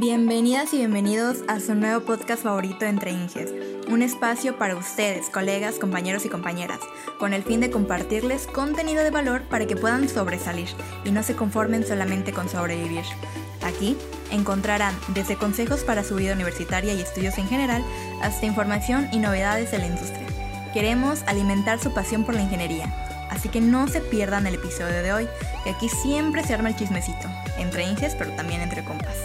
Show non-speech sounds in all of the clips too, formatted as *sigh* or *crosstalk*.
Bienvenidas y bienvenidos a su nuevo podcast favorito Entre Inges, un espacio para ustedes, colegas, compañeros y compañeras, con el fin de compartirles contenido de valor para que puedan sobresalir y no se conformen solamente con sobrevivir. Aquí encontrarán desde consejos para su vida universitaria y estudios en general hasta información y novedades de la industria. Queremos alimentar su pasión por la ingeniería, así que no se pierdan el episodio de hoy, que aquí siempre se arma el chismecito, entre Inges pero también entre compas.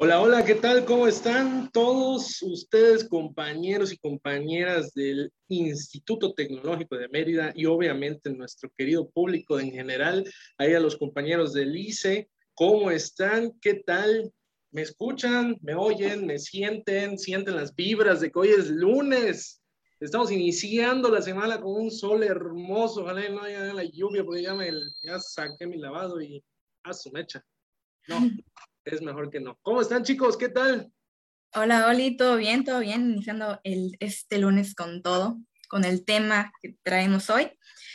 Hola, hola, ¿qué tal? ¿Cómo están todos ustedes, compañeros y compañeras del Instituto Tecnológico de Mérida y obviamente nuestro querido público en general, ahí a los compañeros del ICE, ¿cómo están? ¿Qué tal? ¿Me escuchan? ¿Me oyen? ¿Me sienten? ¿Sienten las vibras de que hoy es lunes? Estamos iniciando la semana con un sol hermoso, ojalá no haya la lluvia porque ya, me, ya saqué mi lavado y a su mecha. No, es mejor que no. ¿Cómo están chicos? ¿Qué tal? Hola, Oli, ¿todo bien? ¿Todo bien? Iniciando el, este lunes con todo, con el tema que traemos hoy.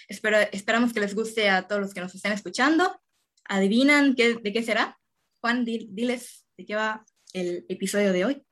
Espero, esperamos que les guste a todos los que nos estén escuchando. ¿Adivinan qué, de qué será? Juan, diles de qué va el episodio de hoy.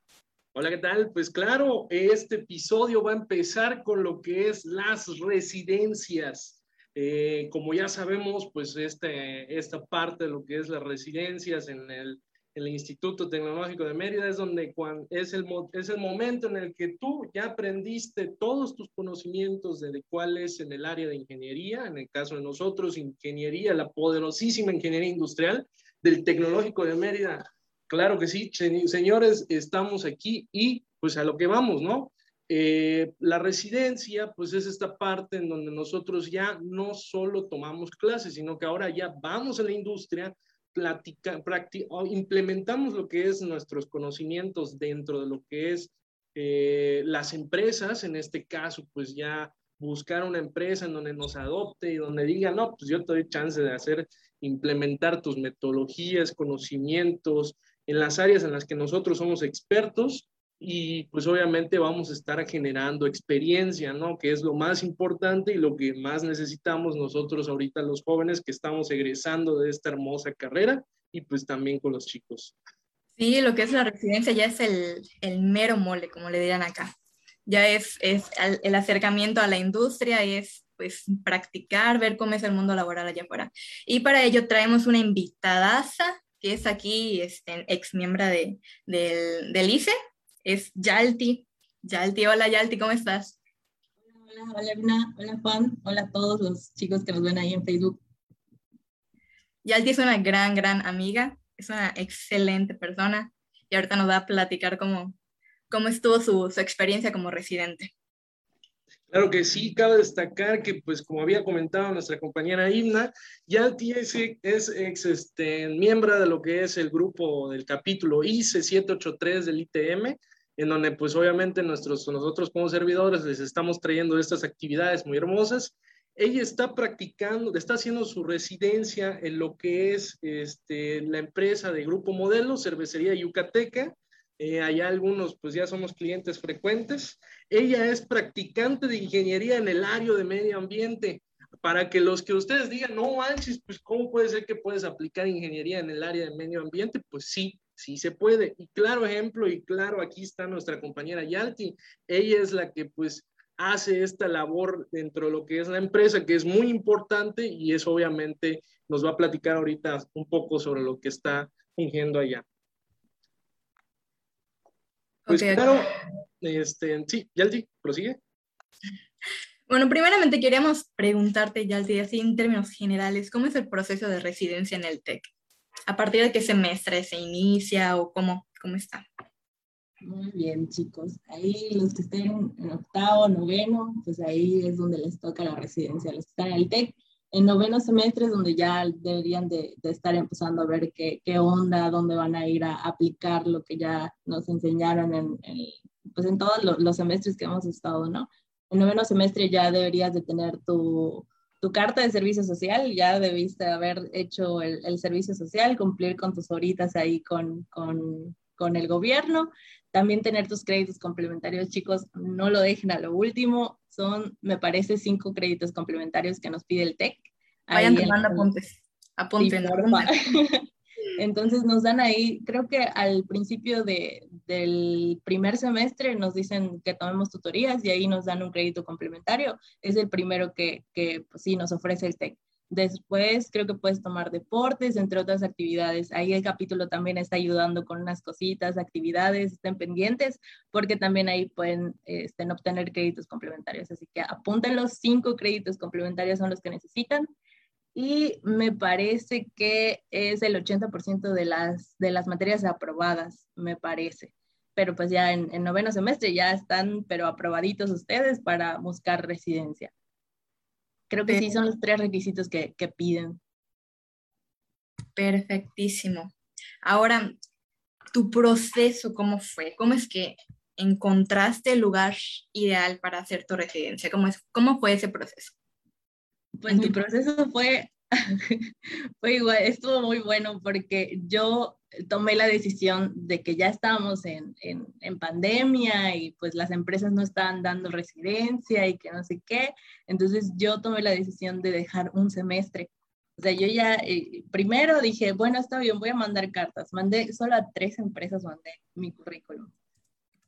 Hola, ¿qué tal? Pues claro, este episodio va a empezar con lo que es las residencias. Eh, como ya sabemos, pues este, esta parte de lo que es las residencias en el, el Instituto Tecnológico de Mérida es donde es, el, es el momento en el que tú ya aprendiste todos tus conocimientos de, cuál es en el área de ingeniería, en el caso de nosotros, ingeniería, la poderosísima ingeniería industrial del Tecnológico de Mérida. Claro que sí, señores, estamos aquí y pues a lo que vamos, ¿no? Eh, la residencia, pues es esta parte en donde nosotros ya no solo tomamos clases, sino que ahora ya vamos a la industria, platica, implementamos lo que es nuestros conocimientos dentro de lo que es eh, las empresas, en este caso, pues ya buscar una empresa en donde nos adopte y donde diga, no, pues yo te doy chance de hacer, implementar tus metodologías, conocimientos en las áreas en las que nosotros somos expertos y pues obviamente vamos a estar generando experiencia, ¿no? Que es lo más importante y lo que más necesitamos nosotros ahorita los jóvenes que estamos egresando de esta hermosa carrera y pues también con los chicos. Sí, lo que es la residencia ya es el, el mero mole, como le dirán acá. Ya es, es el, acercamiento a la industria, es pues practicar, ver cómo es el mundo laboral allá afuera. Y para ello traemos una invitadaza que es aquí este, ex miembro de, del, del ICE, es Yalti. Yalti, hola Yalti, ¿cómo estás? Hola, hola, hola, hola Juan, hola a todos los chicos que nos ven ahí en Facebook. Yalti es una gran, gran amiga, es una excelente persona y ahorita nos va a platicar cómo, cómo estuvo su, su experiencia como residente. Claro que sí, cabe destacar que, pues, como había comentado nuestra compañera Imna, Yalti es, es ex este, miembro de lo que es el grupo del capítulo ICE 783 del ITM, en donde pues obviamente nuestros, nosotros como servidores les estamos trayendo estas actividades muy hermosas. Ella está practicando, está haciendo su residencia en lo que es este, la empresa de Grupo Modelo, Cervecería Yucateca. Eh, allá algunos pues ya somos clientes frecuentes. Ella es practicante de ingeniería en el área de medio ambiente. Para que los que ustedes digan, no manches, pues ¿cómo puede ser que puedes aplicar ingeniería en el área de medio ambiente? Pues sí, sí se puede. Y claro ejemplo, y claro, aquí está nuestra compañera Yalti. Ella es la que pues hace esta labor dentro de lo que es la empresa, que es muy importante y eso obviamente nos va a platicar ahorita un poco sobre lo que está fingiendo allá. Pues claro, este, sí, Yalti, prosigue. Bueno, primeramente queríamos preguntarte, Yalti, así en términos generales, ¿cómo es el proceso de residencia en el TEC? ¿A partir de qué semestre se inicia o cómo, cómo está? Muy bien, chicos. Ahí los que estén en octavo, noveno, pues ahí es donde les toca la residencia. Los que están en el TEC, en noveno semestre es donde ya deberían de, estar empezando a ver qué, qué, onda, dónde van a ir a aplicar lo que ya nos enseñaron en, en pues en todos los, los semestres que hemos estado, ¿no? En noveno semestre ya deberías de tener tu, tu carta de servicio social, ya debiste haber hecho el, el servicio social, cumplir con tus horitas ahí con, con, con, el gobierno, también tener tus créditos complementarios, chicos, no lo dejen a lo último, son, me parece, cinco créditos complementarios que nos pide el TEC. Vayan tomando apuntes, apunten. *laughs* Entonces nos dan ahí, creo que al principio de, del primer semestre nos dicen que tomemos tutorías y ahí nos dan un crédito complementario. Es el primero que, que pues, sí nos ofrece el TEC. Después creo que puedes tomar deportes, entre otras actividades. Ahí el capítulo también está ayudando con unas cositas, actividades, estén pendientes, porque también ahí pueden este, obtener créditos complementarios. Así que apunten los cinco créditos complementarios son los que necesitan. Y me parece que es el 80% de las, de las materias aprobadas, me parece. Pero pues ya en, en noveno semestre ya están, pero aprobaditos ustedes para buscar residencia. Creo que sí son los tres requisitos que, que piden. Perfectísimo. Ahora, tu proceso, ¿cómo fue? ¿Cómo es que encontraste el lugar ideal para hacer tu residencia? ¿Cómo, es, cómo fue ese proceso? Pues mi proceso fue, *laughs* fue igual, estuvo muy bueno porque yo tomé la decisión de que ya estábamos en, en, en, pandemia y pues las empresas no estaban dando residencia y que no sé qué. Entonces yo tomé la decisión de dejar un semestre. O sea, yo ya eh, primero dije, bueno, está bien, voy a mandar cartas. Mandé solo a tres empresas, mandé mi currículum.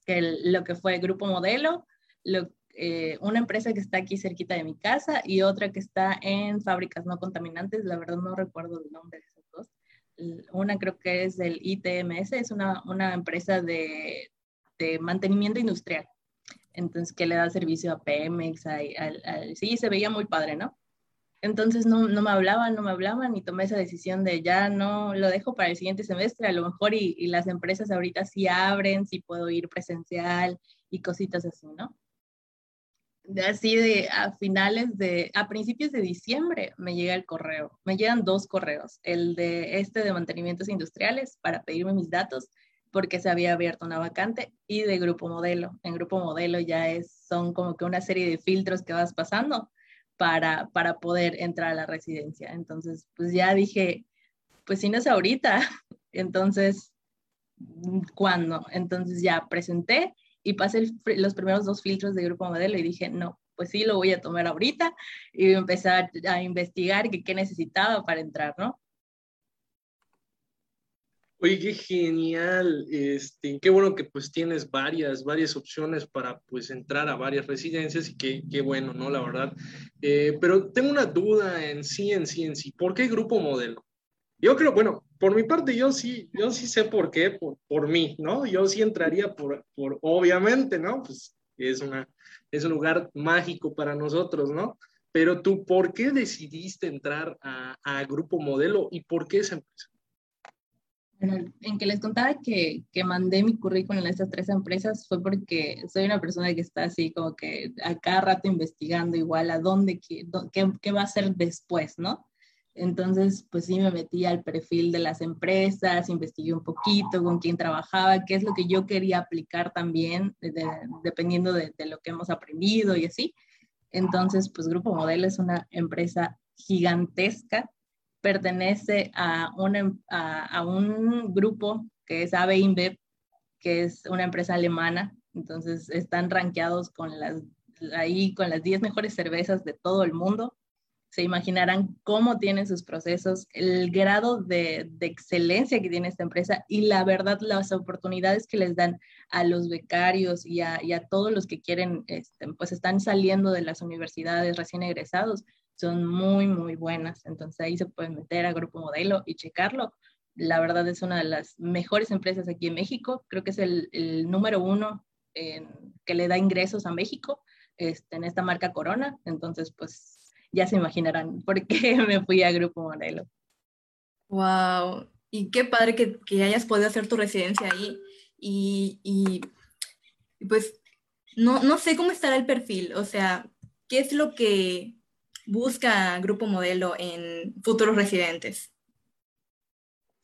Que lo que fue Grupo Modelo, lo, eh, una empresa que está aquí cerquita de mi casa y otra que está en fábricas no contaminantes. La verdad no recuerdo el nombre de esas dos una creo que es del ITMS, es una, una empresa de, de, mantenimiento industrial. Entonces, que le da servicio a Pemex, a, sí, se veía muy padre, ¿no? Entonces no, no, me hablaban, no me hablaban y tomé esa decisión de ya no lo dejo para el siguiente semestre, a lo mejor y, y las empresas ahorita sí abren, sí puedo ir presencial y cositas así, ¿no? Así de a finales de, a principios de diciembre me llega el correo, me llegan dos correos, el de este de mantenimientos industriales para pedirme mis datos porque se había abierto una vacante y de grupo modelo. En grupo modelo ya es, son como que una serie de filtros que vas pasando para, para poder entrar a la residencia. Entonces, pues ya dije, pues si no es ahorita, *laughs* entonces, ¿cuándo? Entonces ya presenté y pasé los primeros dos filtros de grupo modelo y dije, no, pues sí, lo voy a tomar ahorita y empezar a, investigar qué necesitaba para entrar, ¿no? Oye, qué genial, este, qué bueno que pues tienes varias, varias opciones para pues entrar a varias residencias y qué, qué bueno, ¿no? La verdad. Eh, pero tengo una duda en sí, en sí, en sí. ¿Por qué grupo modelo? Yo creo, bueno, por mi parte, yo sí, yo sí sé por qué, por, por mí, ¿no? Yo sí entraría por, por, obviamente, ¿no? Pues es, una, es un lugar mágico para nosotros, ¿no? Pero tú, ¿por qué decidiste entrar a, a Grupo Modelo y por qué esa empresa? Bueno, en que les contaba que, que mandé mi currículum en estas tres empresas fue porque soy una persona que está así como que a cada rato investigando igual a dónde, qué, qué va a ser después, ¿no? Entonces, pues sí me metí al perfil de las empresas, investigué un poquito con quién trabajaba, qué es lo que yo quería aplicar también, dependiendo de, lo que hemos aprendido y así. Entonces, pues Grupo Modelo es una empresa gigantesca, pertenece a, una, a, un grupo que es AB InBev, que es una empresa alemana. Entonces, están rankeados con las, ahí con las 10 mejores cervezas de todo el mundo se imaginarán cómo tienen sus procesos, el grado de, excelencia que tiene esta empresa y la verdad las oportunidades que les dan a los becarios y a, todos los que quieren, este, pues están saliendo de las universidades recién egresados, son muy, muy buenas. Entonces ahí se pueden meter a Grupo Modelo y checarlo. La verdad es una de las mejores empresas aquí en México. Creo que es el, número uno que le da ingresos a México este, en esta marca Corona. Entonces, pues ya se imaginarán por qué *laughs* me fui a Grupo Modelo. Wow, y qué padre que, que hayas podido hacer tu residencia ahí. Y, y, pues no, no sé cómo estará el perfil, o sea, ¿qué es lo que busca Grupo Modelo en futuros residentes?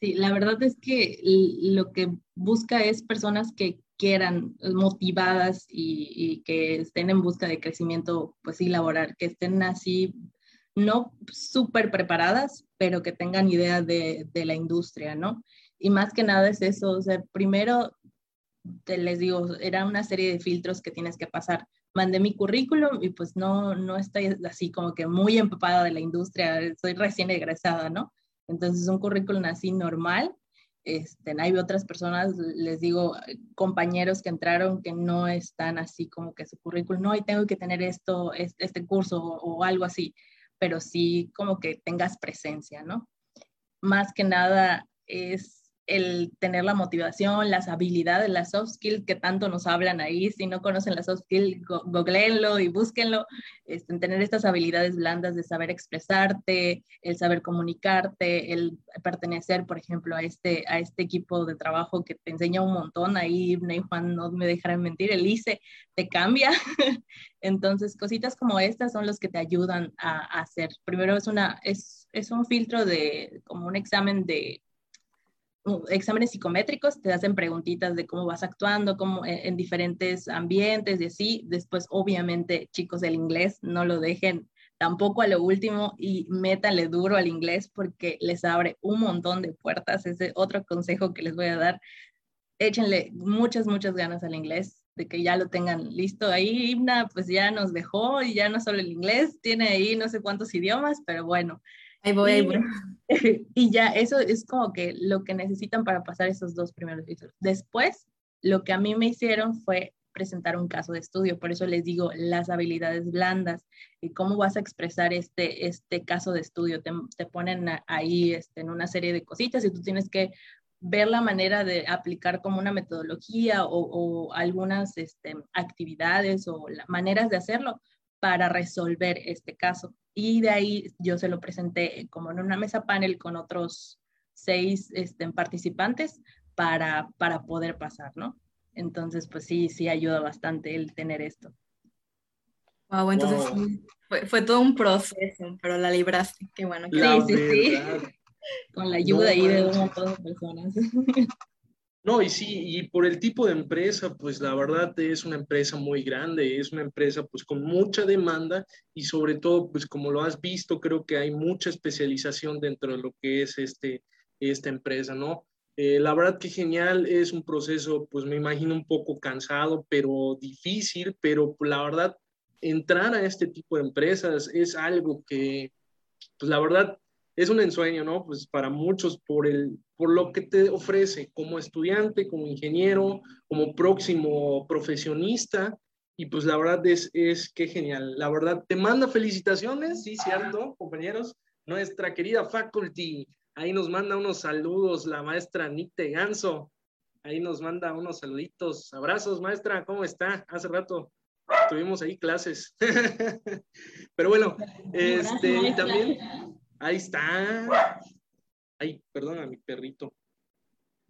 Sí, la verdad es que lo que busca es personas que quieran, eh, motivadas y, que estén en busca de crecimiento, pues sí, laboral, que estén así, no súper preparadas, pero que tengan idea de, de, la industria, ¿no? Y más que nada es eso, o sea, primero, te les digo, era una serie de filtros que tienes que pasar. Mandé mi currículum y pues no, no estoy así como que muy empapada de la industria, soy recién egresada, ¿no? Entonces, un currículum así normal. Este, hay otras personas, les digo, compañeros que entraron que no están así como que su currículum, no, y tengo que tener esto, este, curso o algo así, pero sí como que tengas presencia, ¿no? Más que nada es el tener la motivación, las habilidades, las soft skills que tanto nos hablan ahí. Si no conocen las soft skills, googleenlo y búsquenlo. Este, tener estas habilidades blandas de saber expresarte, el saber comunicarte, el pertenecer, por ejemplo, a este, a este equipo de trabajo que te enseña un montón. Ahí, Ney Juan, no me dejarán mentir, el ICE te cambia. *laughs* Entonces, cositas como estas son los que te ayudan a, a hacer. Primero es, una, es, es un filtro de, como un examen de exámenes psicométricos, te hacen preguntitas de cómo vas actuando, cómo, en, en, diferentes ambientes y así. Después, obviamente, chicos, el inglés no lo dejen tampoco a lo último y métanle duro al inglés porque les abre un montón de puertas. Ese otro consejo que les voy a dar. Échenle muchas, muchas ganas al inglés, de que ya lo tengan listo. Ahí Himna pues ya nos dejó y ya no solo el inglés, tiene ahí no sé cuántos idiomas, pero bueno, *laughs* Y ya, eso es como que lo que necesitan para pasar esos dos primeros filtros. Después, lo que a mí me hicieron fue presentar un caso de estudio, por eso les digo las habilidades blandas y cómo vas a expresar este, este caso de estudio. Te, te ponen ahí este, en una serie de cositas y tú tienes que ver la manera de aplicar como una metodología o, algunas este, actividades o maneras de hacerlo para resolver este caso. Y de ahí yo se lo presenté como en una mesa panel con otros seis este, participantes para, para poder pasar, ¿no? Entonces, pues sí, sí ayuda bastante el tener esto. Wow, entonces Fue, fue, todo un proceso, pero la libraste, qué bueno. sí, sí, sí. Con la ayuda ahí de un montón de personas. *laughs* No, y sí, y por el tipo de empresa, pues la verdad es una empresa muy grande, es una empresa pues con mucha demanda y sobre todo, pues como lo has visto, creo que hay mucha especialización dentro de lo que es este, esta empresa, ¿no? Eh, la verdad que genial, es un proceso, pues me imagino un poco cansado, pero difícil, pero la verdad, entrar a este tipo de empresas es algo que, pues la verdad, es un ensueño, ¿no? Pues para muchos por, el, por lo que te ofrece como estudiante, como ingeniero, como próximo profesionista. Y pues la verdad es, es que genial. La verdad, te manda felicitaciones, sí, cierto, compañeros. Nuestra querida faculty, ahí nos manda unos saludos la maestra Nicte Ganso. Ahí nos manda unos saluditos. Abrazos, maestra, ¿cómo está? Hace rato tuvimos ahí clases. *laughs* Pero bueno, este, y también Ahí está. Ay, perdón a mi perrito.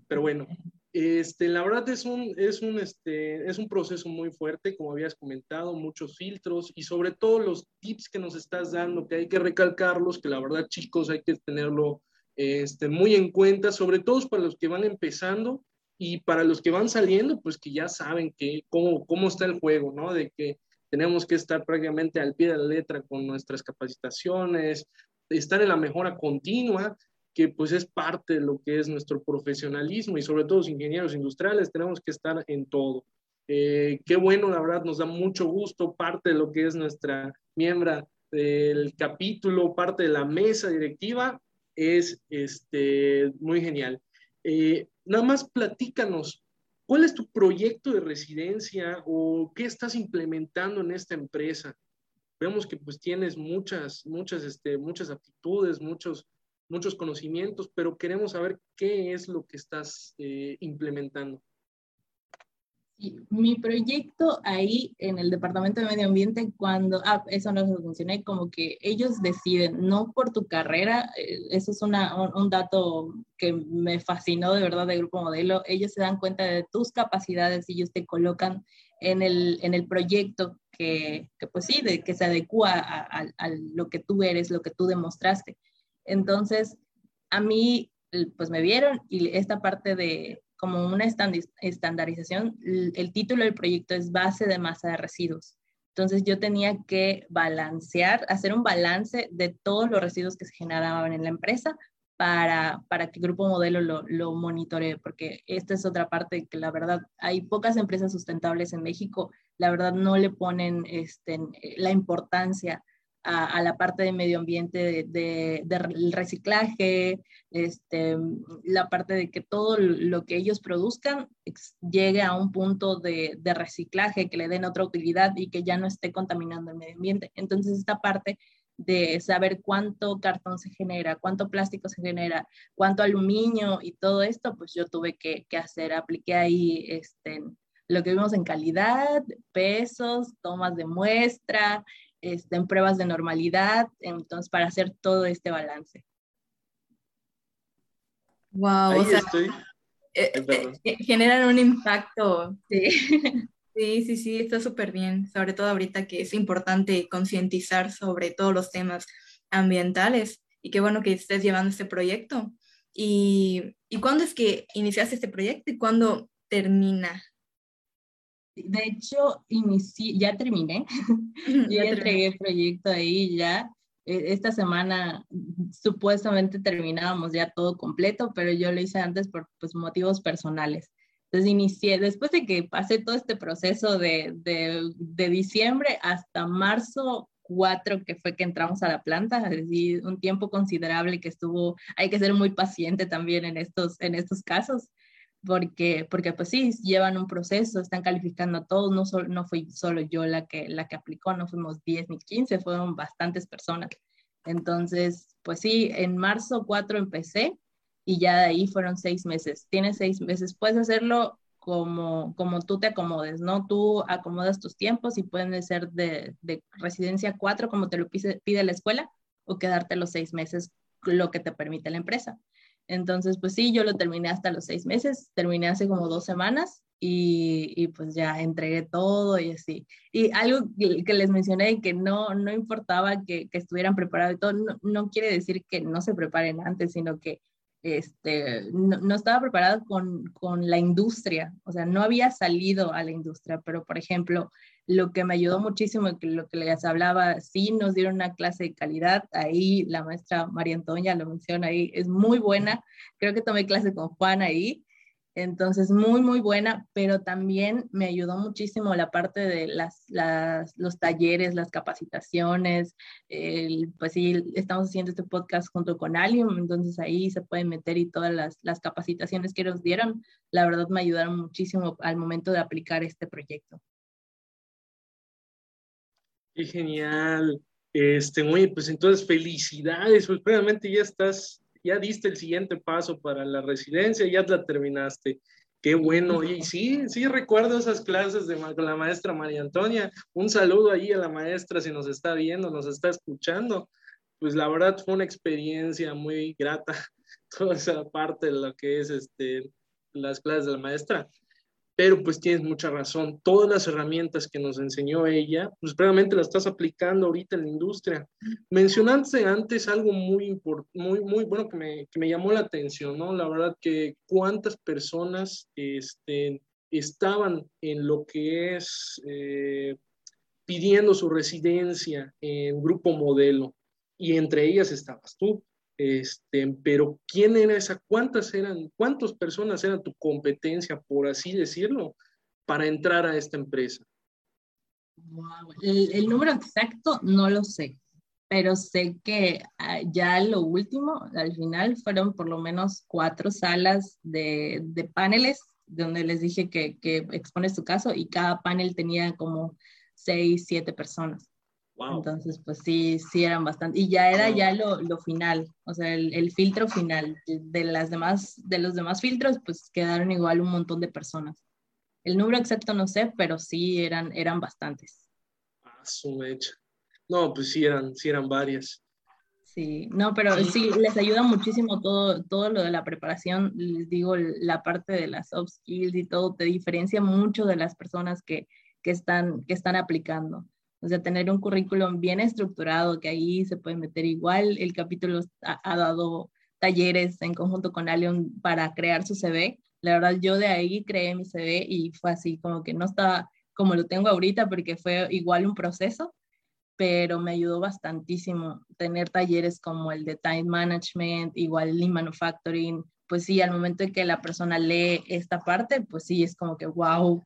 Pero bueno, este, la verdad es un, es, un, este, es un proceso muy fuerte, como habías comentado, muchos filtros y sobre todo los tips que nos estás dando, que hay que recalcarlos, que la verdad chicos hay que tenerlo este, muy en cuenta, sobre todo para los que van empezando y para los que van saliendo, pues que ya saben que, cómo, cómo está el juego, ¿no? De que tenemos que estar prácticamente al pie de la letra con nuestras capacitaciones, estar en la mejora continua, que pues es parte de lo que es nuestro profesionalismo y sobre todo los ingenieros industriales tenemos que estar en todo. Eh, qué bueno, la verdad, nos da mucho gusto, parte de lo que es nuestra miembro del capítulo, parte de la mesa directiva, es este, muy genial. Eh, nada más platícanos, ¿cuál es tu proyecto de residencia o qué estás implementando en esta empresa? Vemos que pues tienes muchas, muchas, este, muchas aptitudes, muchos, muchos conocimientos, pero queremos saber qué es lo que estás eh, implementando. mi proyecto ahí en el Departamento de Medio Ambiente, cuando, ah, eso no se mencioné, como que ellos deciden, no por tu carrera, eh, eso es una, un, un, dato que me fascinó de verdad de Grupo Modelo, ellos se dan cuenta de tus capacidades y ellos te colocan en el, en el proyecto que, que, pues sí, de, que se adecua a, a, lo que tú eres, lo que tú demostraste. Entonces, a mí, pues me vieron y esta parte de como una estandarización, el título del proyecto es base de masa de residuos. Entonces yo tenía que balancear, hacer un balance de todos los residuos que se generaban en la empresa para, para que Grupo Modelo lo, lo monitoree, porque esta es otra parte que la verdad hay pocas empresas sustentables en México, la verdad no le ponen este, la importancia a, la parte de medio ambiente, de, reciclaje, este, la parte de que todo lo que ellos produzcan llegue a un punto de, de, reciclaje, que le den otra utilidad y que ya no esté contaminando el medio ambiente. Entonces, esta parte de saber cuánto cartón se genera, cuánto plástico se genera, cuánto aluminio y todo esto, pues yo tuve que, que hacer, apliqué ahí este, lo que vimos en calidad, pesos, tomas de muestra, este, en pruebas de normalidad, entonces para hacer todo este balance. Wow, o sea, eh, eh, generan un impacto. Sí. *laughs* Sí, sí, sí, está súper bien, sobre todo ahorita que es importante concientizar sobre todos los temas ambientales y qué bueno que estés llevando este proyecto. ¿Y, ¿y cuándo es que iniciaste este proyecto y cuándo termina? De hecho, inicié, ya terminé, *laughs* ya, entregué el proyecto ahí ya. E, esta semana supuestamente terminábamos ya todo completo, pero yo lo hice antes por pues, motivos personales. Entonces inicié, después de que pasé todo este proceso de, de, de diciembre hasta marzo 4, que fue que entramos a la planta, es un tiempo considerable que estuvo, hay que ser muy paciente también en estos, en estos casos, porque, porque pues sí, llevan un proceso, están calificando a todos, no, solo, no fui solo yo la que, la que aplicó, no fuimos 10 ni 15, fueron bastantes personas. Entonces, pues sí, en marzo 4 empecé y ya de ahí fueron seis meses. Tienes seis meses, puedes hacerlo como, como tú te acomodes, ¿no? Tú acomodas tus tiempos y pueden ser de, de residencia cuatro, como te lo pide, pide la escuela, o quedarte los seis meses, lo que te permite la empresa. Entonces, pues sí, yo lo terminé hasta los seis meses, terminé hace como dos semanas y, y, pues ya entregué todo y así. Y algo que les mencioné, que no, no importaba que, que estuvieran preparados y todo, no, no, quiere decir que no se preparen antes, sino que este, no, estaba preparada con, con, la industria, o sea, no había salido a la industria, pero por ejemplo, lo que me ayudó muchísimo, lo que les hablaba, sí nos dieron una clase de calidad, ahí la maestra María Antonia lo menciona ahí, es muy buena, creo que tomé clase con Juan ahí, entonces, muy, muy buena, pero también me ayudó muchísimo la parte de las, los talleres, las capacitaciones. pues sí, estamos haciendo este podcast junto con Alium, entonces ahí se pueden meter y todas las, las capacitaciones que nos dieron, la verdad me ayudaron muchísimo al momento de aplicar este proyecto. Qué genial. Este, oye, pues entonces felicidades, pues realmente ya estás ya diste el siguiente paso para la residencia, ya la terminaste. Qué bueno, y sí, sí recuerdo esas clases de con la maestra María Antonia. Un saludo ahí a la maestra si nos está viendo, nos está escuchando. Pues la verdad fue una experiencia muy grata *laughs* toda esa parte de lo que es este, las clases de la maestra pero pues tienes mucha razón. Todas las herramientas que nos enseñó ella, pues realmente las estás aplicando ahorita en la industria. Mencionaste antes algo muy, muy, muy bueno que me, que me llamó la atención, ¿no? La verdad que cuántas personas este, estaban en lo que es eh, pidiendo su residencia en grupo modelo y entre ellas estabas tú. Este, pero ¿quién era esa? ¿Cuántas eran? ¿Cuántas personas eran tu competencia, por así decirlo, para entrar a esta empresa? El, número exacto no lo sé, pero sé que ah, ya lo último, al final, fueron por lo menos cuatro salas de, de paneles donde les dije que, que expones tu caso y cada panel tenía como seis, siete personas. Entonces, pues sí, sí eran bastante. Y ya era ya lo, lo final, o sea, el, el, filtro final. De, las demás, de los demás filtros, pues quedaron igual un montón de personas. El número exacto no sé, pero sí eran, eran bastantes. Ah, su mecha. No, pues sí eran, sí eran varias. Sí, no, pero sí, les ayuda muchísimo todo, todo lo de la preparación. Les digo, la parte de las soft skills y todo te diferencia mucho de las personas que, que, están, que están aplicando. O sea, tener un currículum bien estructurado, que ahí se puede meter igual. El capítulo ha, dado talleres en conjunto con Alion para crear su CV. La verdad, yo de ahí creé mi CV y fue así, como que no estaba como lo tengo ahorita, porque fue igual un proceso, pero me ayudó bastantísimo tener talleres como el de Time Management, igual Lean Manufacturing, pues sí, al momento en que la persona lee esta parte, pues sí, es como que, wow,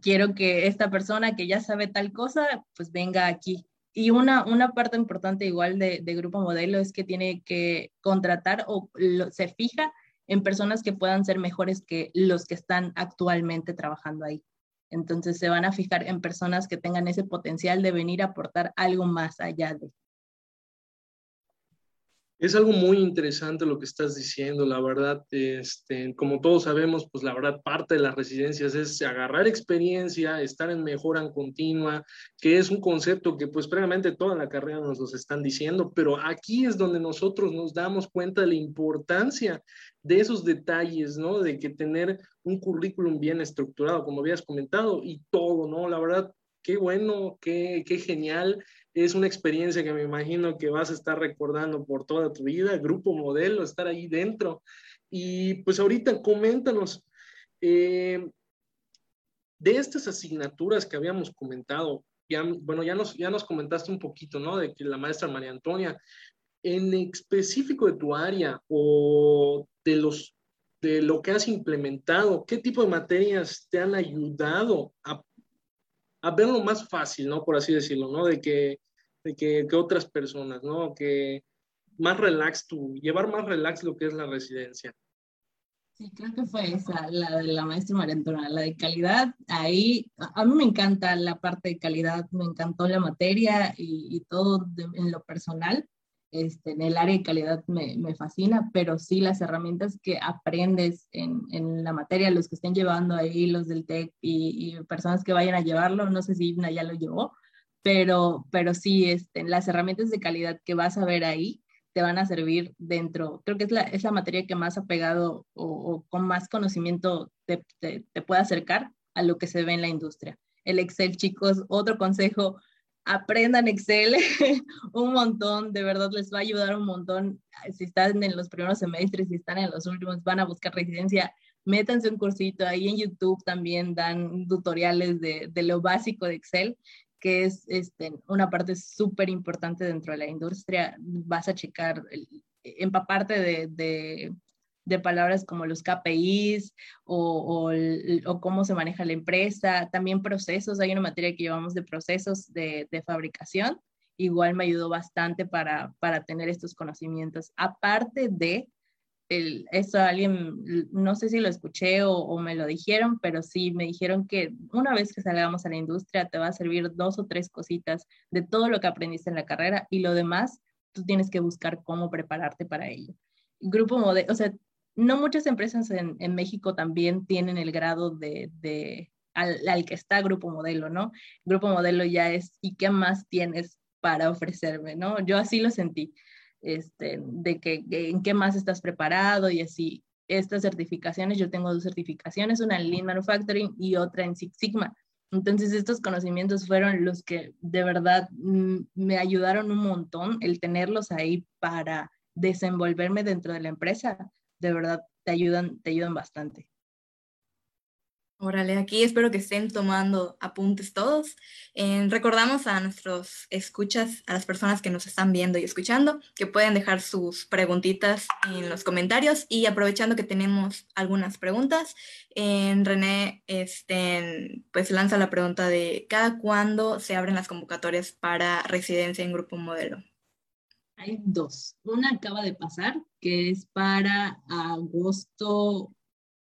quiero que esta persona que ya sabe tal cosa, pues venga aquí y una, una parte importante igual de, Grupo Modelo es que tiene que contratar o se fija en personas que puedan ser mejores que los que están actualmente trabajando ahí. Entonces se van a fijar en personas que tengan ese potencial de venir a aportar algo más allá de. Es algo muy interesante lo que estás diciendo, la verdad, este, como todos sabemos, pues la verdad parte de las residencias es agarrar experiencia, estar en mejora continua, que es un concepto que pues previamente toda la carrera nos los están diciendo, pero aquí es donde nosotros nos damos cuenta de la importancia de esos detalles, ¿no? De que tener un currículum bien estructurado, como habías comentado, y todo, ¿no? La verdad, qué bueno, qué, qué genial es una experiencia que me imagino que vas a estar recordando por toda tu vida, grupo modelo, estar ahí dentro. Y pues ahorita coméntanos, eh, de estas asignaturas que habíamos comentado, ya, bueno, ya nos, ya nos comentaste un poquito, ¿no? De que la maestra María Antonia, en específico de tu área o de los de lo que has implementado, qué tipo de materias te han ayudado a a verlo más fácil, ¿no? Por así decirlo, ¿no? De que, de que, que otras personas, ¿no? Que más relax tú, llevar más relax lo que es la residencia. Sí, creo que fue esa, la de la maestra María la de calidad. Ahí, a, mí me encanta la parte de calidad, me encantó la materia y, y todo en lo personal. Este, en el área de calidad me, me, fascina, pero sí las herramientas que aprendes en, en, la materia, los que estén llevando ahí, los del TEC y, personas que vayan a llevarlo, no sé si Ibna ya lo llevó, pero, pero sí, este, las herramientas de calidad que vas a ver ahí te van a servir dentro, creo que es la, es la materia que más ha pegado o, o con más conocimiento te, te, te puede acercar a lo que se ve en la industria. El Excel, chicos, otro consejo, aprendan Excel *laughs* un montón, de verdad les va a ayudar un montón. Si están en los primeros semestres, si están en los últimos, van a buscar residencia, métanse un cursito. Ahí en YouTube también dan tutoriales de, de lo básico de Excel, que es este, una parte súper importante dentro de la industria. Vas a checar, empaparte de, de de palabras como los KPIs o, o, cómo se maneja la empresa, también procesos, hay una materia que llevamos de procesos de, de fabricación, igual me ayudó bastante para, para tener estos conocimientos. Aparte de, el, eso alguien, no sé si lo escuché o, o, me lo dijeron, pero sí me dijeron que una vez que salgamos a la industria te va a servir dos o tres cositas de todo lo que aprendiste en la carrera y lo demás tú tienes que buscar cómo prepararte para ello. Grupo modelo, o sea, no muchas empresas en, México también tienen el grado de, de al, al, que está Grupo Modelo, ¿no? Grupo Modelo ya es, ¿y qué más tienes para ofrecerme, ¿no? Yo así lo sentí, este, de que, en qué más estás preparado y así. Estas certificaciones, yo tengo dos certificaciones, una en Lean Manufacturing y otra en Six Sigma. Entonces, estos conocimientos fueron los que de verdad mm, me ayudaron un montón el tenerlos ahí para desenvolverme dentro de la empresa de verdad te ayudan, te ayudan bastante. Órale, aquí espero que estén tomando apuntes todos. Recordamos a nuestros escuchas, a las personas que nos están viendo y escuchando, que pueden dejar sus preguntitas en los comentarios y aprovechando que tenemos algunas preguntas, René este, pues lanza la pregunta de ¿cada cuándo se abren las convocatorias para residencia en grupo modelo? Hay dos. Una acaba de pasar, que es para agosto,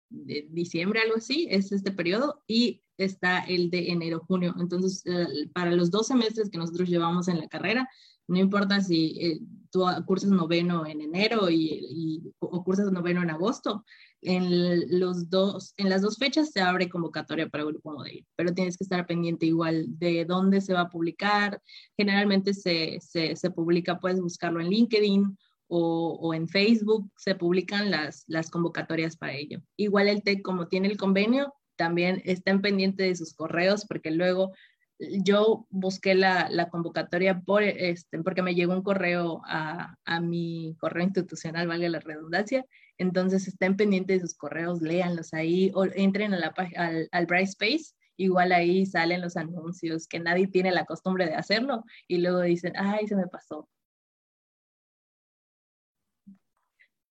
de diciembre, algo así, es este periodo, y está el de enero-junio. Entonces, eh, para los dos semestres que nosotros llevamos en la carrera, no importa si eh, tú cursas noveno en enero y, y, o cursas noveno en agosto, en, los dos, en las dos fechas se abre convocatoria para grupo modelo, pero tienes que estar pendiente igual de dónde se va a publicar. Generalmente se, se, se publica, puedes buscarlo en LinkedIn o, o, en Facebook, se publican las, las convocatorias para ello. Igual el TEC, como tiene el convenio, también estén pendientes de sus correos porque luego yo busqué la, la convocatoria por, este, porque me llegó un correo a, a, mi correo institucional, valga la redundancia. Entonces estén pendientes de sus correos, léanlos ahí o entren a la, al, al Brightspace. Igual ahí salen los anuncios, que nadie tiene la costumbre de hacerlo y luego dicen, ay, se me pasó.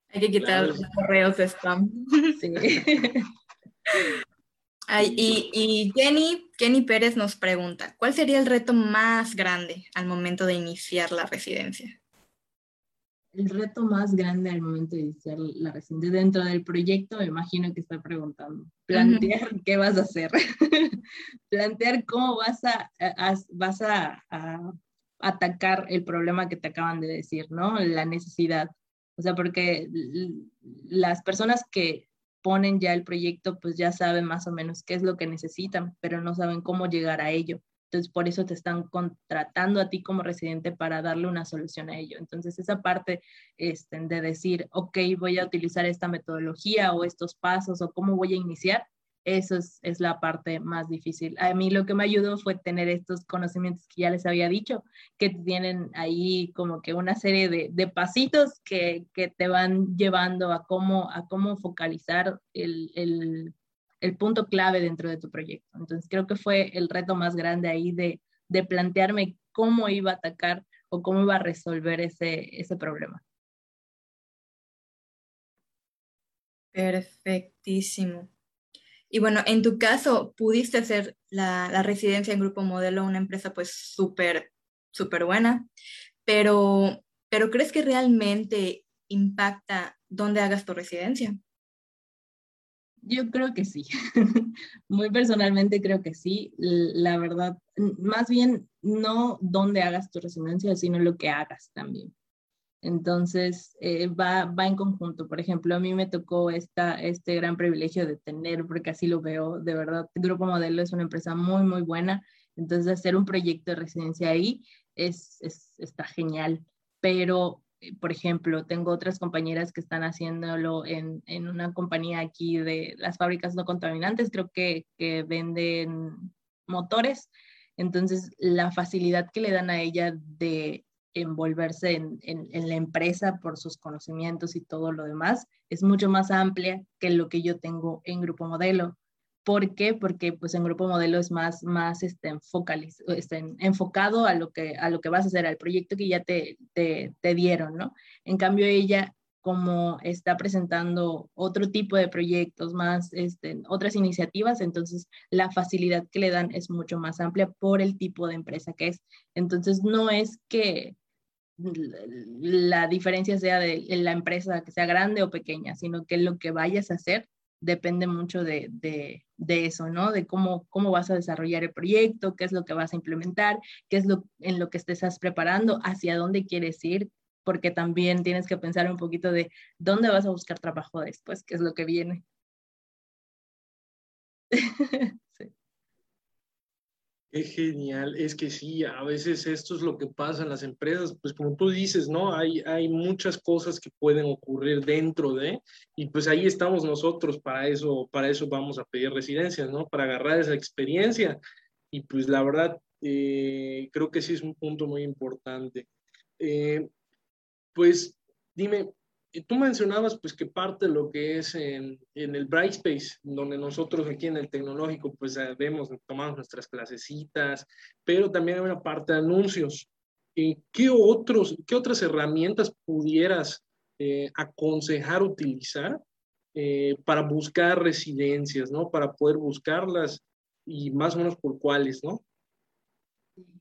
Hay que quitar los correos de spam. Sí. *laughs* y, y Jenny, Jenny Pérez nos pregunta, ¿cuál sería el reto más grande al momento de iniciar la residencia? El reto más grande al momento de iniciar la residencia dentro del proyecto, me imagino que está preguntando, plantear qué vas a hacer, *laughs* plantear cómo vas a, vas a, atacar el problema que te acaban de decir, ¿no? La necesidad. O sea, porque las personas que ponen ya el proyecto, pues ya saben más o menos qué es lo que necesitan, pero no saben cómo llegar a ello. Entonces, por eso te están contratando a ti como residente para darle una solución a ello. Entonces, esa parte este, de decir, ok, voy a utilizar esta metodología o estos pasos o cómo voy a iniciar, eso es, la parte más difícil. A mí lo que me ayudó fue tener estos conocimientos que ya les había dicho, que tienen ahí como que una serie de, de pasitos que, que, te van llevando a cómo, a cómo focalizar el, el, el punto clave dentro de tu proyecto. Entonces creo que fue el reto más grande ahí de, de plantearme cómo iba a atacar o cómo iba a resolver ese, ese problema. Perfectísimo. Y bueno, en tu caso, pudiste hacer la, la residencia en Grupo Modelo, una empresa pues súper, súper buena, pero, pero ¿crees que realmente impacta dónde hagas tu residencia? Yo creo que sí. *laughs* Muy personalmente creo que sí. La verdad, más bien no dónde hagas tu residencia, sino lo que hagas también. Entonces, eh, va, va en conjunto. Por ejemplo, a mí me tocó esta, este gran privilegio de tener, porque así lo veo, de verdad, Grupo Modelo es una empresa muy, muy buena. Entonces, hacer un proyecto de residencia ahí es, es, está genial. Pero por ejemplo, tengo otras compañeras que están haciéndolo en, en, una compañía aquí de las fábricas no contaminantes, creo que, que venden motores. Entonces, la facilidad que le dan a ella de envolverse en, en, en, la empresa por sus conocimientos y todo lo demás es mucho más amplia que lo que yo tengo en Grupo Modelo. ¿Por qué? Porque pues en grupo modelo es más, más este, este, enfocado a lo, que, a lo que vas a hacer, al proyecto que ya te, te, te dieron, ¿no? En cambio ella como está presentando otro tipo de proyectos, más este, otras iniciativas, entonces la facilidad que le dan es mucho más amplia por el tipo de empresa que es. Entonces no es que la diferencia sea de la empresa que sea grande o pequeña, sino que lo que vayas a hacer depende mucho de, de, de, eso, ¿no? De cómo, cómo vas a desarrollar el proyecto, qué es lo que vas a implementar, qué es lo en lo que estás preparando, hacia dónde quieres ir, porque también tienes que pensar un poquito de dónde vas a buscar trabajo después, qué es lo que viene. *laughs* Qué genial, es que sí, a veces esto es lo que pasa en las empresas, pues como tú dices, ¿no? Hay, hay muchas cosas que pueden ocurrir dentro de, y pues ahí estamos nosotros, para eso, para eso vamos a pedir residencias, ¿no? Para agarrar esa experiencia, y pues la verdad, eh, creo que sí es un punto muy importante. Eh, pues dime, tú mencionabas pues que parte de lo que es en, en el Brightspace, donde nosotros aquí en el tecnológico pues eh, vemos, tomamos nuestras clasecitas, pero también hay una parte de anuncios. Eh, ¿qué, otros, ¿Qué otras herramientas pudieras eh, aconsejar utilizar para buscar residencias, ¿no? Para poder buscarlas y más o menos por cuáles, ¿no?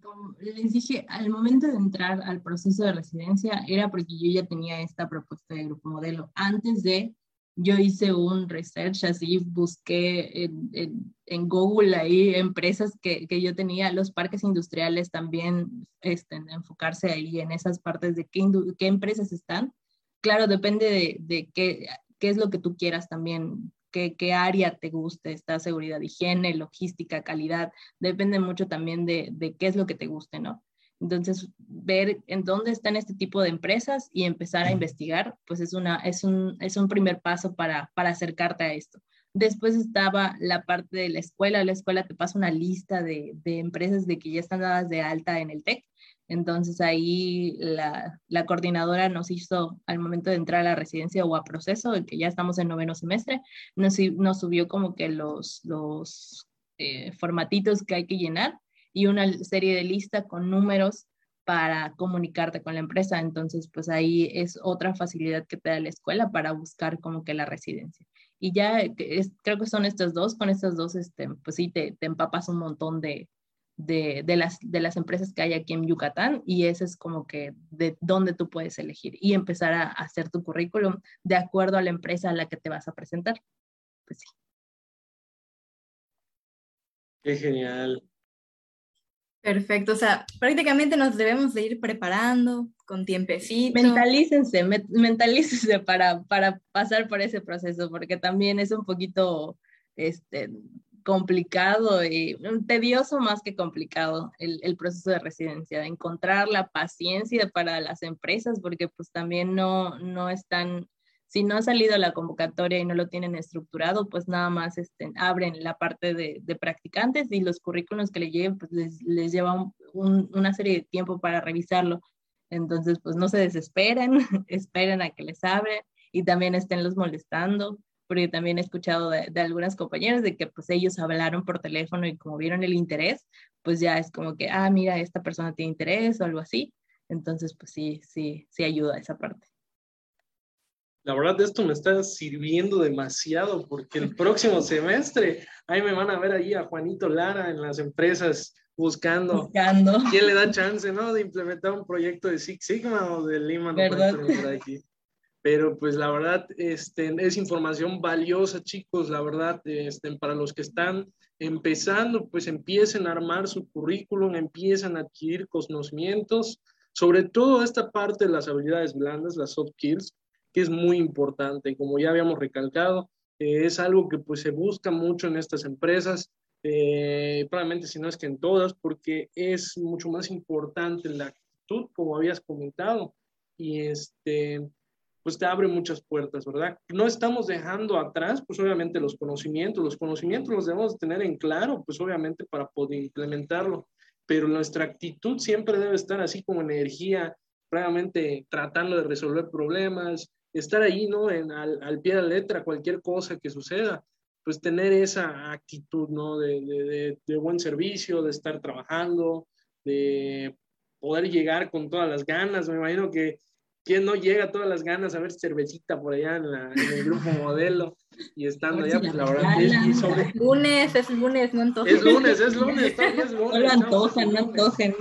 Como les dije, al momento de entrar al proceso de residencia era porque yo ya tenía esta propuesta de grupo modelo. Antes de, yo hice un research, así busqué en, en, Google ahí empresas que, que, yo tenía, los parques industriales también, este, enfocarse ahí en esas partes de qué, qué empresas están. Claro, depende de, de qué, qué es lo que tú quieras también qué, área te guste, está seguridad, higiene, logística, calidad, depende mucho también de, de qué es lo que te guste, ¿no? Entonces, ver en dónde están este tipo de empresas y empezar a investigar, pues es, una, es, un, es un primer paso para, para acercarte a esto. Después estaba la parte de la escuela. La escuela te pasa una lista de, de empresas de que ya están dadas de alta en el TEC entonces ahí la, la, coordinadora nos hizo al momento de entrar a la residencia o a proceso, que ya estamos en noveno semestre, nos, nos subió como que los, los eh, formatitos que hay que llenar y una serie de lista con números para comunicarte con la empresa. Entonces, pues ahí es otra facilidad que te da la escuela para buscar como que la residencia. Y ya creo que son estas dos, con estas dos, este, pues sí, te, te empapas un montón de, de, de, las, de las empresas que hay aquí en Yucatán y ese es como que de dónde tú puedes elegir y empezar a, hacer tu currículum de acuerdo a la empresa a la que te vas a presentar. Pues sí. Qué genial. Perfecto, o sea, prácticamente nos debemos de ir preparando con tiempecito. Mentalícense, mentalícense para, para pasar por ese proceso, porque también es un poquito, este, complicado y tedioso más que complicado el, proceso de residencia, encontrar la paciencia para las empresas, porque pues también no, no están, si no ha salido la convocatoria y no lo tienen estructurado, pues nada más este, abren la parte de, de practicantes y los currículos que le lleguen, pues les, les lleva un, una serie de tiempo para revisarlo. Entonces, pues no se desesperen, *laughs* esperen a que les abren y también estén los molestando porque también he escuchado de, de, algunas compañeras de que pues ellos hablaron por teléfono y como vieron el interés, pues ya es como que, ah, mira, esta persona tiene interés o algo así. Entonces, pues sí, sí, sí ayuda esa parte. La verdad, esto me está sirviendo demasiado porque el próximo semestre ahí me van a ver ahí a Juanito Lara en las empresas buscando, buscando. quién le da chance, ¿no? De implementar un proyecto de Six Sigma o de Lima. ¿Verdad? Aquí pero pues la verdad este, es información valiosa, chicos, la verdad, este, para los que están empezando, pues empiecen a armar su currículum, empiezan a adquirir conocimientos, sobre todo esta parte de las habilidades blandas, las soft skills, que es muy importante, como ya habíamos recalcado, eh, es algo que pues se busca mucho en estas empresas, eh, probablemente si no es que en todas, porque es mucho más importante la actitud, como habías comentado, y este pues te abre muchas puertas, ¿verdad? No estamos dejando atrás, pues obviamente los conocimientos, los conocimientos los debemos tener en claro, pues obviamente para poder implementarlo, pero nuestra actitud siempre debe estar así como energía, realmente tratando de resolver problemas, estar ahí, ¿no? En, al, al, pie de la letra, cualquier cosa que suceda, pues tener esa actitud, ¿no? De, de, de buen servicio, de estar trabajando, de poder llegar con todas las ganas, me imagino que ¿Quién no llega a todas las ganas a ver cervecita por allá en, la, en el grupo modelo? Y estando allá, pues la verdad es y sobre... Lunes, es lunes, no antojen. Es lunes, es lunes, es lunes. No lo antojen, no antojen.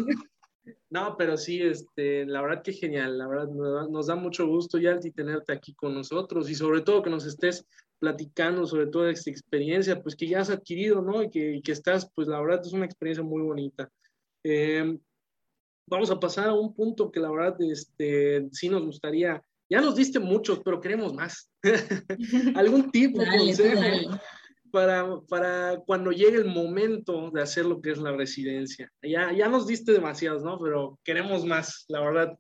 No, pero sí, este, la verdad que genial, la verdad nos da, nos da mucho gusto, Yalti, tenerte aquí con nosotros y sobre todo que nos estés platicando sobre toda esta experiencia, pues que ya has adquirido, ¿no? Y que, y que estás, pues la verdad es una experiencia muy bonita. Eh, vamos a pasar a un punto que la verdad este, sí nos gustaría, ya nos diste muchos, pero queremos más. *laughs* ¿Algún tipo de consejo para, para cuando llegue el momento de hacer lo que es la residencia? Ya, ya nos diste demasiados, ¿no? Pero queremos más, la verdad.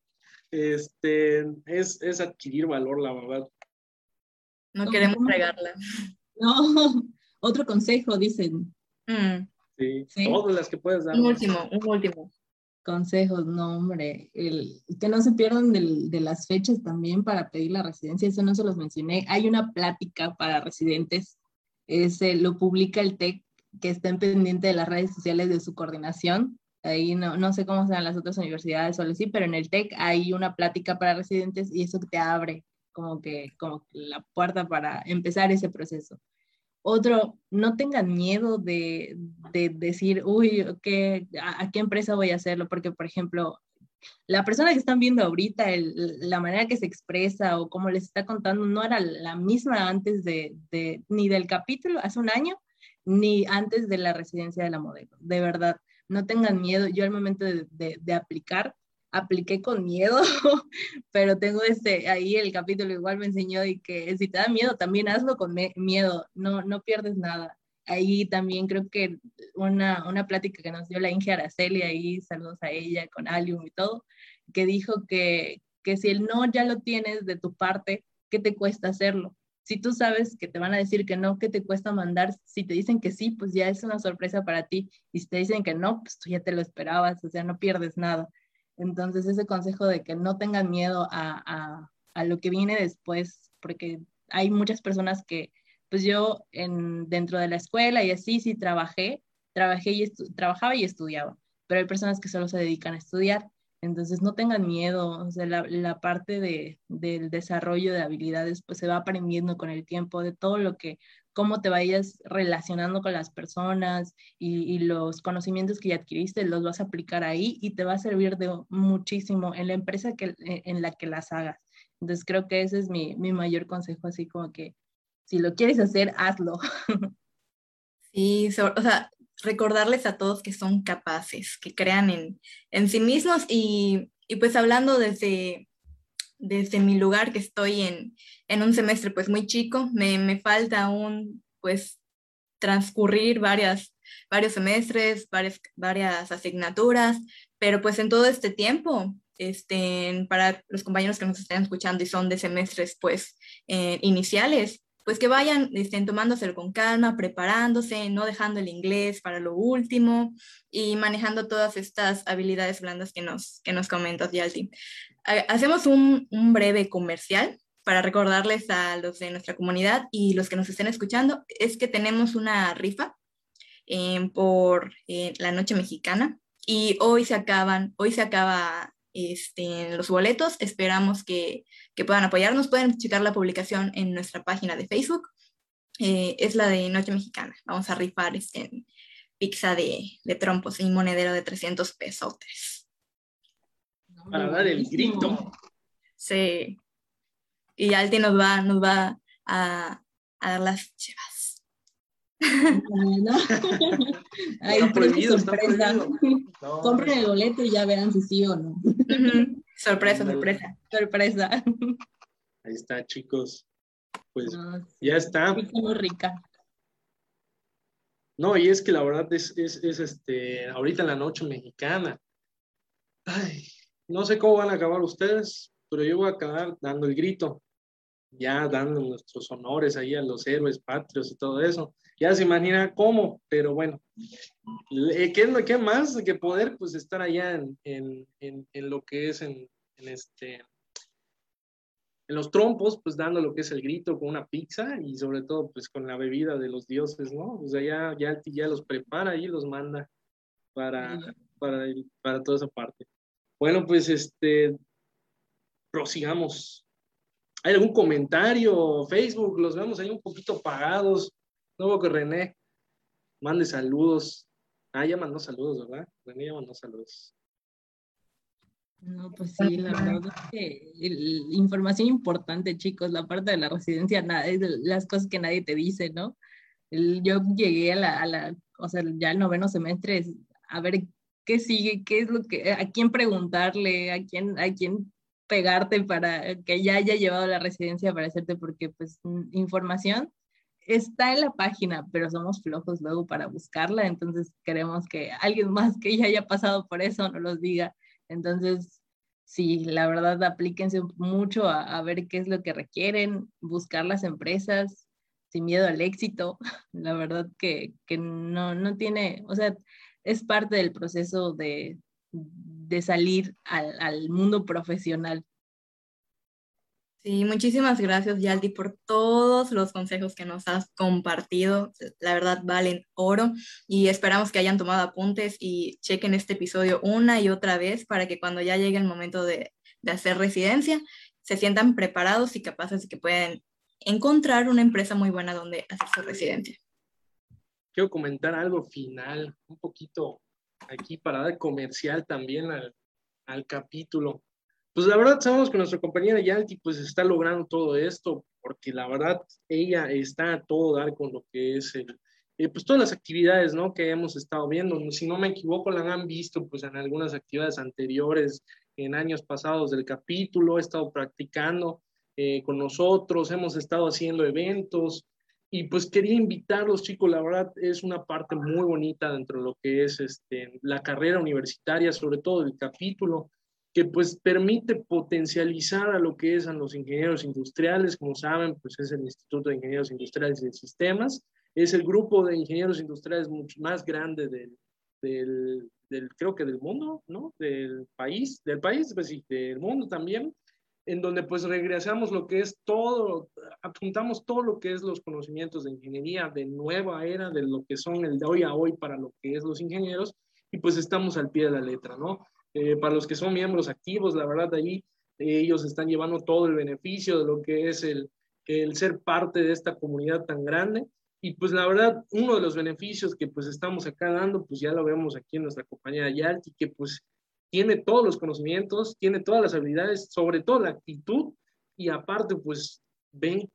Este, es, es adquirir valor, la verdad. No queremos regarla. No, *laughs* otro consejo, dicen. Mm. Sí, sí, todas las que puedes dar. Un último, un último consejos, no, hombre, el, que no se pierdan de, las fechas también para pedir la residencia, eso no se los mencioné. Hay una plática para residentes, ese lo publica el TEC, que está pendiente de las redes sociales de su coordinación. Ahí no, no sé cómo sean las otras universidades o así, pero en el TEC hay una plática para residentes y eso te abre como que como la puerta para empezar ese proceso. Otro, no tengan miedo de, de decir, uy, ¿qué, a, qué empresa voy a hacerlo? Porque, por ejemplo, la persona que están viendo ahorita, el, la manera que se expresa o cómo les está contando, no era la misma antes de, de, ni del capítulo, hace un año, ni antes de la residencia de la modelo. De verdad, no tengan miedo. Yo al momento de, de aplicar, apliqué con miedo, *laughs* pero tengo este, ahí el capítulo igual me enseñó y que si te da miedo, también hazlo con miedo, no, no pierdes nada. Ahí también creo que una, una plática que nos dio la Inge Araceli, ahí saludos a ella con Alium y todo, que dijo que, que si el no ya lo tienes de tu parte, ¿qué te cuesta hacerlo? Si tú sabes que te van a decir que no, ¿qué te cuesta mandar? Si te dicen que sí, pues ya es una sorpresa para ti. Y si te dicen que no, pues tú ya te lo esperabas, o sea, no pierdes nada. Entonces, ese consejo de que no tengan miedo a, a, a, lo que viene después, porque hay muchas personas que, pues yo en, dentro de la escuela y así, sí trabajé, trabajé y trabajaba y estudiaba, pero hay personas que solo se dedican a estudiar. Entonces no tengan miedo, o sea, la, la parte de, del desarrollo de habilidades pues se va aprendiendo con el tiempo, de todo lo que, cómo te vayas relacionando con las personas y, los conocimientos que ya adquiriste, los vas a aplicar ahí y te va a servir de muchísimo en la empresa que, en la que las hagas. Entonces creo que ese es mi, mi mayor consejo, así como que si lo quieres hacer, hazlo. *laughs* Sí, o sea, recordarles a todos que son capaces, que crean en, en sí mismos y, y, pues hablando desde, desde mi lugar, que estoy en, en un semestre pues muy chico, me, me falta aún pues transcurrir varias, varios semestres, varias, varias asignaturas, pero pues en todo este tiempo, este, para los compañeros que nos estén escuchando y son de semestres pues eh, iniciales, pues que vayan estén tomándoselo con calma, preparándose, no dejando el inglés para lo último y manejando todas estas habilidades blandas que nos, que nos comentas, Yalti. Hacemos un, breve comercial para recordarles a los de nuestra comunidad y los que nos estén escuchando, es que tenemos una rifa eh, por eh, la noche mexicana y hoy se acaban, hoy se acaba este, los boletos. Esperamos que, que, puedan apoyarnos. Pueden checar la publicación en nuestra página de Facebook. Eh, es la de Noche Mexicana. Vamos a rifar este, pizza de, de trompos y monedero de 300 pesos. Para dar el grito. Sí. Y Alti nos va, nos va a, a dar las chivas. ¿no? *laughs* Ahí prohibido, sorpresa. *laughs* No. Compren el boleto y ya verán si sí o no. sorpresa, sorpresa. Sorpresa. Ahí está, chicos. Pues no, ya está. Muy rica. No, y es que la verdad es, es, es, este, ahorita en la noche mexicana. Ay, no sé cómo van a acabar ustedes, pero yo voy a acabar dando el grito, ya dando nuestros honores ahí a los héroes patrios y todo eso ya se imagina cómo, pero bueno, ¿qué es lo que más que poder pues estar allá en, en, en, en lo que es en, este en los trompos, pues dando lo que es el grito con una pizza y sobre todo pues con la bebida de los dioses, ¿no? O sea, ya, ya, ya los prepara y los manda para, para, para toda esa parte. Bueno, pues este, prosigamos. ¿Hay algún comentario? Facebook, los vemos ahí un poquito apagados. Nuevo que René mande saludos. Ah, ya mandó saludos, ¿verdad? René ya mandó saludos. No, pues sí, la verdad es que información importante, chicos, la parte de la residencia, nada, es las cosas que nadie te dice, ¿no? Yo llegué a la, a la, o sea, ya el noveno semestre a ver qué sigue, qué es lo que, a quién preguntarle, a quién, a quién pegarte para que ya haya llevado la residencia para hacerte, porque pues información está en la página, pero somos flojos luego para buscarla, entonces queremos que alguien más que ya haya pasado por eso nos los diga. Entonces, sí, la verdad, aplíquense mucho a, a, ver qué es lo que requieren, buscar las empresas sin miedo al éxito. *laughs* La verdad que, que no, no tiene, o sea, es parte del proceso de, de salir al, al mundo profesional. Sí, muchísimas gracias, Yaldi, por todos los consejos que nos has compartido. La verdad, valen oro y esperamos que hayan tomado apuntes y chequen este episodio una y otra vez para que cuando ya llegue el momento de, de hacer residencia, se sientan preparados y capaces de que pueden encontrar una empresa muy buena donde hacer su residencia. Quiero comentar algo final, un poquito aquí para dar comercial también al, al capítulo pues la verdad sabemos que nuestra compañera Yalti pues está logrando todo esto, porque la verdad ella está a todo dar con lo que es el, eh, pues todas las actividades, ¿no? Que hemos estado viendo. Si no me equivoco, la han visto pues en algunas actividades anteriores, en años pasados del capítulo, he estado practicando eh, con nosotros, hemos estado haciendo eventos y pues quería invitarlos, chicos, la verdad es una parte muy bonita dentro de lo que es este, la carrera universitaria, sobre todo el capítulo que pues permite potencializar a lo que es a los ingenieros industriales, como saben, pues es el Instituto de Ingenieros Industriales y de Sistemas, es el grupo de ingenieros industriales mucho más grande del, del, creo que del mundo, ¿no? Del país, del país, pues sí, del mundo también, en donde pues regresamos lo que es todo, apuntamos todo lo que es los conocimientos de ingeniería de nueva era, de lo que son el de hoy a hoy para lo que es los ingenieros, y pues estamos al pie de la letra, ¿no? eh, para los que son miembros activos, la verdad, ahí ellos están llevando todo el beneficio de lo que es el, el ser parte de esta comunidad tan grande. Y pues la verdad, uno de los beneficios que pues estamos acá dando, pues ya lo vemos aquí en nuestra compañía Yalti, que pues tiene todos los conocimientos, tiene todas las habilidades, sobre todo la actitud, y aparte pues ven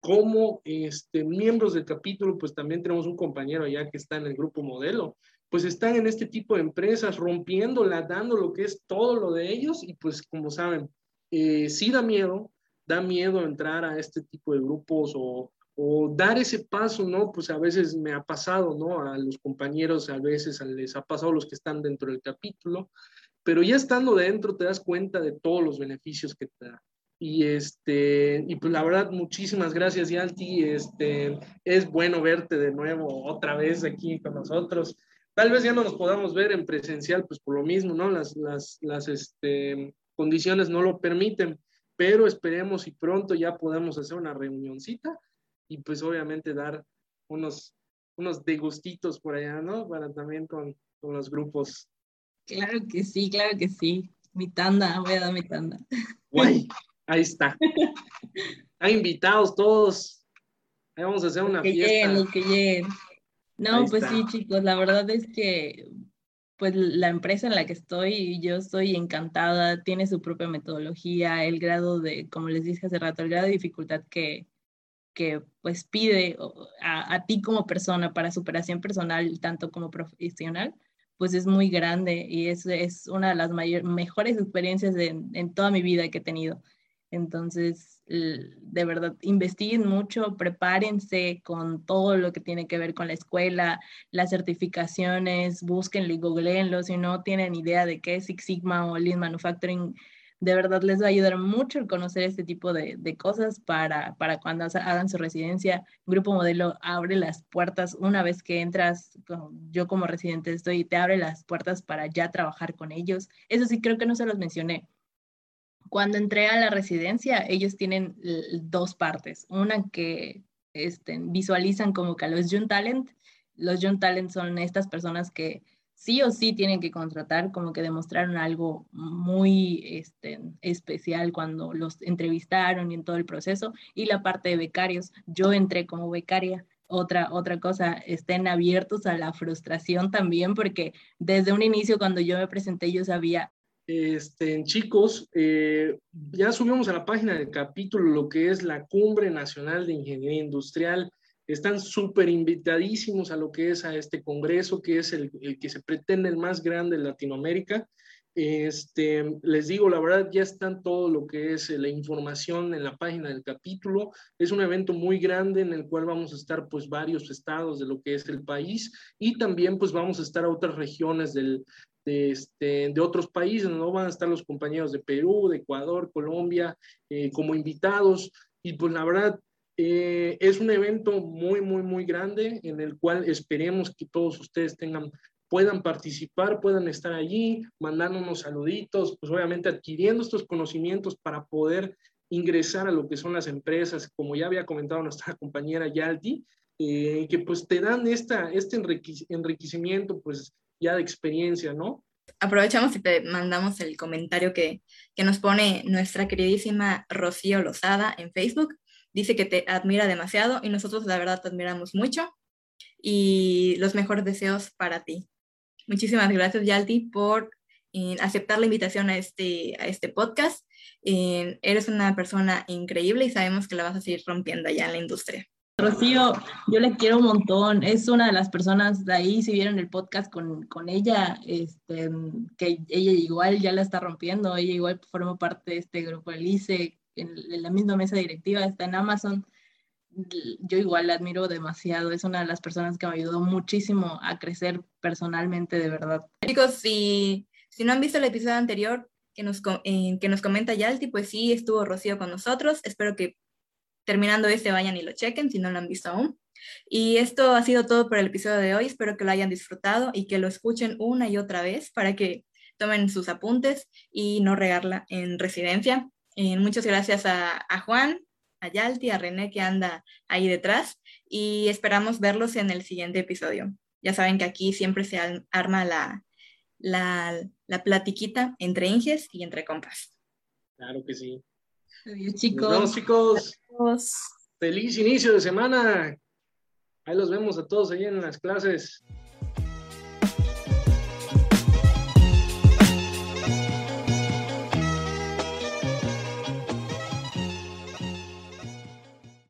cómo este, miembros del capítulo, pues también tenemos un compañero allá que está en el grupo modelo, pues están en este tipo de empresas rompiéndola, dando lo que es todo lo de ellos y pues como saben, eh, sí da miedo, da miedo entrar a este tipo de grupos o, o dar ese paso, ¿no? Pues a veces me ha pasado, ¿no? A los compañeros a veces les ha pasado a los que están dentro del capítulo, pero ya estando dentro te das cuenta de todos los beneficios que te da. Y, este, y pues la verdad, muchísimas gracias, Yalti. Este, es bueno verte de nuevo otra vez aquí con nosotros. Tal vez ya no nos podamos ver en presencial, pues por lo mismo, ¿no? Las, las, las este, condiciones no lo permiten, pero esperemos y pronto ya podamos hacer una reunioncita y pues obviamente dar unos, unos degustitos por allá, ¿no? Para también con, con los grupos. Claro que sí, claro que sí. Mi tanda, voy a dar mi tanda. Guay. Ahí está. Hay invitados todos. Ahí vamos a hacer una que fiesta. Lleguen, que lleguen. No, pues sí, chicos, la verdad es que pues la empresa en la que estoy, yo estoy encantada, tiene su propia metodología, el grado de, como les dije hace rato, el grado de dificultad que, que pues pide a, a ti como persona para superación personal, tanto como profesional, pues es muy grande y es, es una de las mayor, mejores experiencias en toda mi vida que he tenido. Entonces, de verdad, investiguen mucho, prepárense con todo lo que tiene que ver con la escuela, las certificaciones, búsquenlo y googleenlo. Si no tienen idea de qué es Six Sigma o Lean Manufacturing, de verdad les va a ayudar mucho el conocer este tipo de, de cosas para, para, cuando hagan su residencia. Grupo Modelo abre las puertas una vez que entras, yo como residente estoy, te abre las puertas para ya trabajar con ellos. Eso sí, creo que no se los mencioné cuando entré a la residencia, ellos tienen dos partes. Una que este, visualizan como que los Young Talent, los Young Talent son estas personas que sí o sí tienen que contratar, como que demostraron algo muy este, especial cuando los entrevistaron y en todo el proceso. Y la parte de becarios, yo entré como becaria. Otra, otra cosa, estén abiertos a la frustración también, porque desde un inicio cuando yo me presenté yo sabía, este, chicos, eh, ya subimos a la página del capítulo lo que es la Cumbre Nacional de Ingeniería Industrial. Están súper invitadísimos a lo que es a este congreso, que es el, el, que se pretende el más grande de Latinoamérica. Este, les digo, la verdad, ya están todo lo que es la información en la página del capítulo. Es un evento muy grande en el cual vamos a estar pues varios estados de lo que es el país y también pues vamos a estar a otras regiones del, de, este, otros países, ¿no? Van a estar los compañeros de Perú, de Ecuador, Colombia, eh, como invitados. Y pues la verdad, eh, es un evento muy, muy, muy grande en el cual esperemos que todos ustedes tengan, puedan participar, puedan estar allí, mandando unos saluditos, pues obviamente adquiriendo estos conocimientos para poder ingresar a lo que son las empresas, como ya había comentado nuestra *laughs* compañera Yalti, eh, que pues te dan esta, este enriquecimiento pues ya de experiencia, ¿no? Aprovechamos y te mandamos el comentario que, que nos pone nuestra queridísima Rocío Lozada en Facebook. Dice que te admira demasiado y nosotros la verdad te admiramos mucho y los mejores deseos para ti. Muchísimas gracias, Yalti, por eh, aceptar la invitación a este, a este podcast. Eh, eres una persona increíble y sabemos que la vas a seguir rompiendo allá en la industria. Rocío, yo le quiero un montón. Es una de las personas de ahí, si vieron el podcast con, con ella, este, que ella igual ya la está rompiendo. Ella igual forma parte de este grupo Elise, en, en la misma mesa directiva, está en Amazon. Yo igual la admiro demasiado. Es una de las personas que me ayudó muchísimo a crecer personalmente, de verdad. Chicos, si, si no han visto el episodio anterior que nos, eh, que nos comenta Yalti, pues sí, estuvo Rocío con nosotros. Espero que terminando este vayan y lo chequen si no lo han visto aún. Y esto ha sido todo por el episodio de hoy. Espero que lo hayan disfrutado y que lo escuchen una y otra vez para que tomen sus apuntes y no regarla en residencia. Eh, muchas gracias a, Juan, a Yalti, a René que anda ahí detrás y esperamos verlos en el siguiente episodio. Ya saben que aquí siempre se arma la, la, la, platiquita entre Inges y entre compas. Claro que sí. Adiós, chicos. Nos vemos, chicos. Feliz inicio de semana. Ahí los vemos a todos ahí en las clases.